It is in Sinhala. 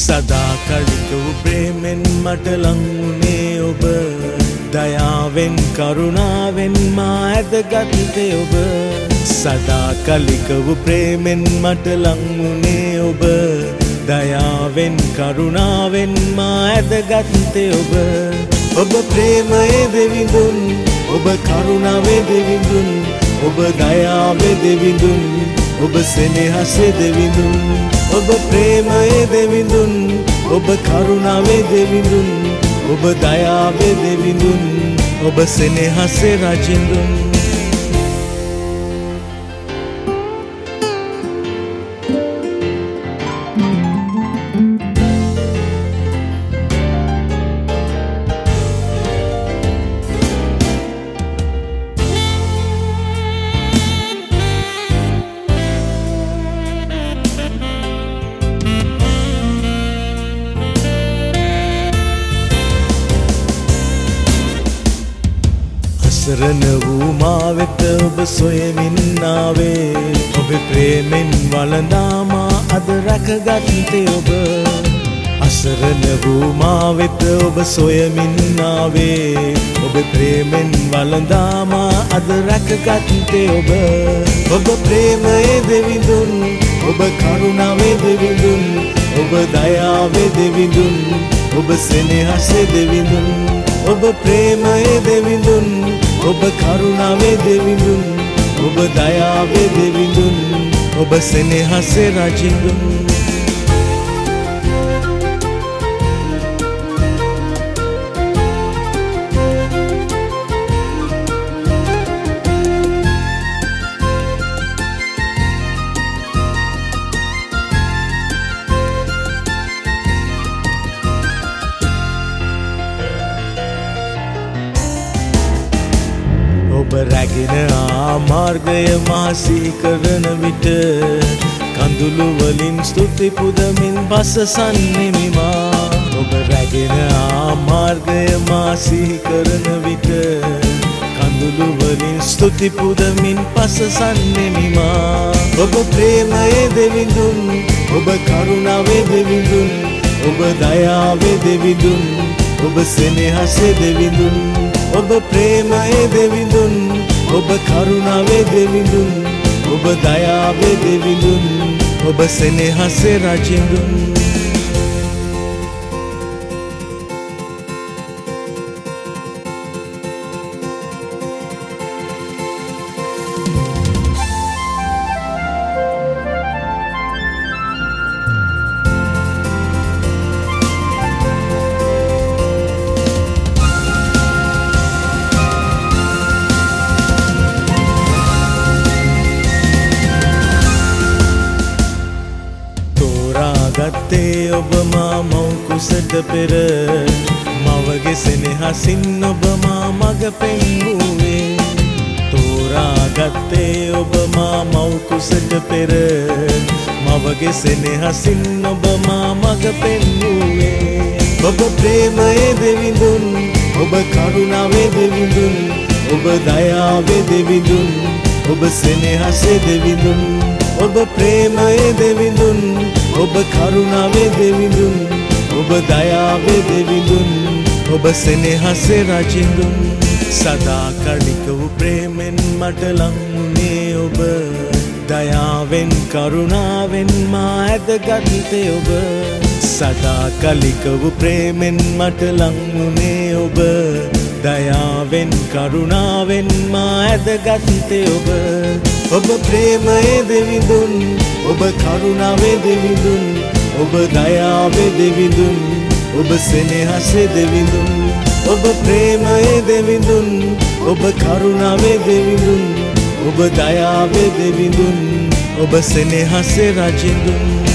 සදා කලික වූ ප්‍රේමෙන් මට ලංවුනේ ඔබ. දයාවෙන් කරුණාවෙන් මා ඇදගත්තේ ඔබ. සදා කලික වූ ප්‍රේමෙන් මට ලංවුනේ ඔබ. දයාවෙන් කරුණාවෙන් මා ඇදගත්තේ ඔබ. ඔබ ප්‍රේමයේ දෙවිඳුන් ඔබ කරුණාවේ දෙවිඳුන් ඔබ දයාවේ දෙවිඳුන් ඔබ සෙනෙහසේ දෙවිඳුන්. ඔබ ප්‍රේමයේ දෙවිඳුන් ඔබ කරුණාවේ දෙවිඳුන් ඔබ දයාවේ දෙවිඳුන් ඔබ සෙනෙහසේ රජිඳුන්. අසරණ වූ මා වෙත ඔබ සොයමින්නාවේ ඔබ ප්‍රේමෙන් වළඳාමා අද රැකගත්තේ ඔබ. අසරණ වූ මා වෙත ඔබ සොයමින්නාවේ ඔබ ප්‍රේමෙන් වළඳාමා අද රැකගත්තේ ඔබ. ඔබ ප්‍රේමයේ දෙවිඳුන් ඔබ කරුණාවේ දෙවිඳුන් ඔබ දයාවේ දෙවිඳුන් ඔබ සෙනෙහසේ දෙවිඳුන් ඔබ ප්‍රේමයේ දෙවිඳුන් ඔබ කරුණාවේ දෙවිඳුන් ඔබ දයාවේ දෙවිඳුන් ඔබ සෙනෙහසේ රජිඳුන්. ඔබ රැගෙන ආමාර්ගය මාසී කරන විට කඳුළුවලින් ස්තුති පුදමින් පසසන්නෙමිමා ඔබ රැගෙන ආමාර්ගය මාසී කරන විට කඳුළුවලින් ස්තුති පුදමින් පසසන්නෙමිමා ඔබ ප්‍රේමයේ දෙවිඳුන් ඔබ කරුණාවේ දෙවිඳුන් ඔබ දයාවේ දෙවිඳුන් ඔබ සෙනෙහසේ දෙවිඳුන් ඔබ ප්‍රේමයේ දෙවිඳුන් ඔබ කරුණාවේ දෙවිඳුන් ඔබ දයාවේ දෙවිඳුන් ඔබ සෙනෙහසේ රජිඳුන්. තෝරාගත්තේ ඔබ මා මවකුසට පෙර. මවගේ සෙනෙහසින් ඔබ මා මග පෙන්වූවේ. තෝරාගත්තේ ඔබ මා මවකුසට පෙර. මවගේ සෙනෙහසින් ඔබ මා මග පෙන්වූවේ. ඔබ ප්‍රේමයේ දෙවිඳුන් ඔබ කරුණාවේ දෙවිඳුන් ඔබ දයාවේ දෙවිඳුන් ඔබ සෙනෙහසේ දෙවිඳුන් ඔබ ප්‍රේමයේ දෙවිඳුන් ඔබ කරුණාවේ දෙවිඳුන් ඔබ දයාවේ දෙවිඳුන් ඔබ සෙනෙහසේ රජිඳුන්. සදා කඩික වූ ප්‍රේමෙන් මට ලංවුනේ ඔබ. දයාවෙන් කරුණාවෙන් මා ඇදගත්තේ ඔබ. සදා කලික වූ ප්‍රේමෙන් මට ලංවුනේ ඔබ. දයාවෙන් කරුණාවෙන් මා ඇදගත්තේ ඔබ. ඔබ ප්‍රේමයේ දෙවිඳුන් ඔබ කරුණාවේ දෙවිඳුන් ඔබ දයාවේ දෙවිඳුන් ඔබ සෙනෙහසේ දෙවිඳුන්. ඔබ ප්‍රේමයේ දෙවිඳුන් ඔබ කරුණාවේ දෙවිඳුන් ඔබ දයාවේ දෙවිඳුන් ඔබ සෙනෙහසේ රජිඳුන්.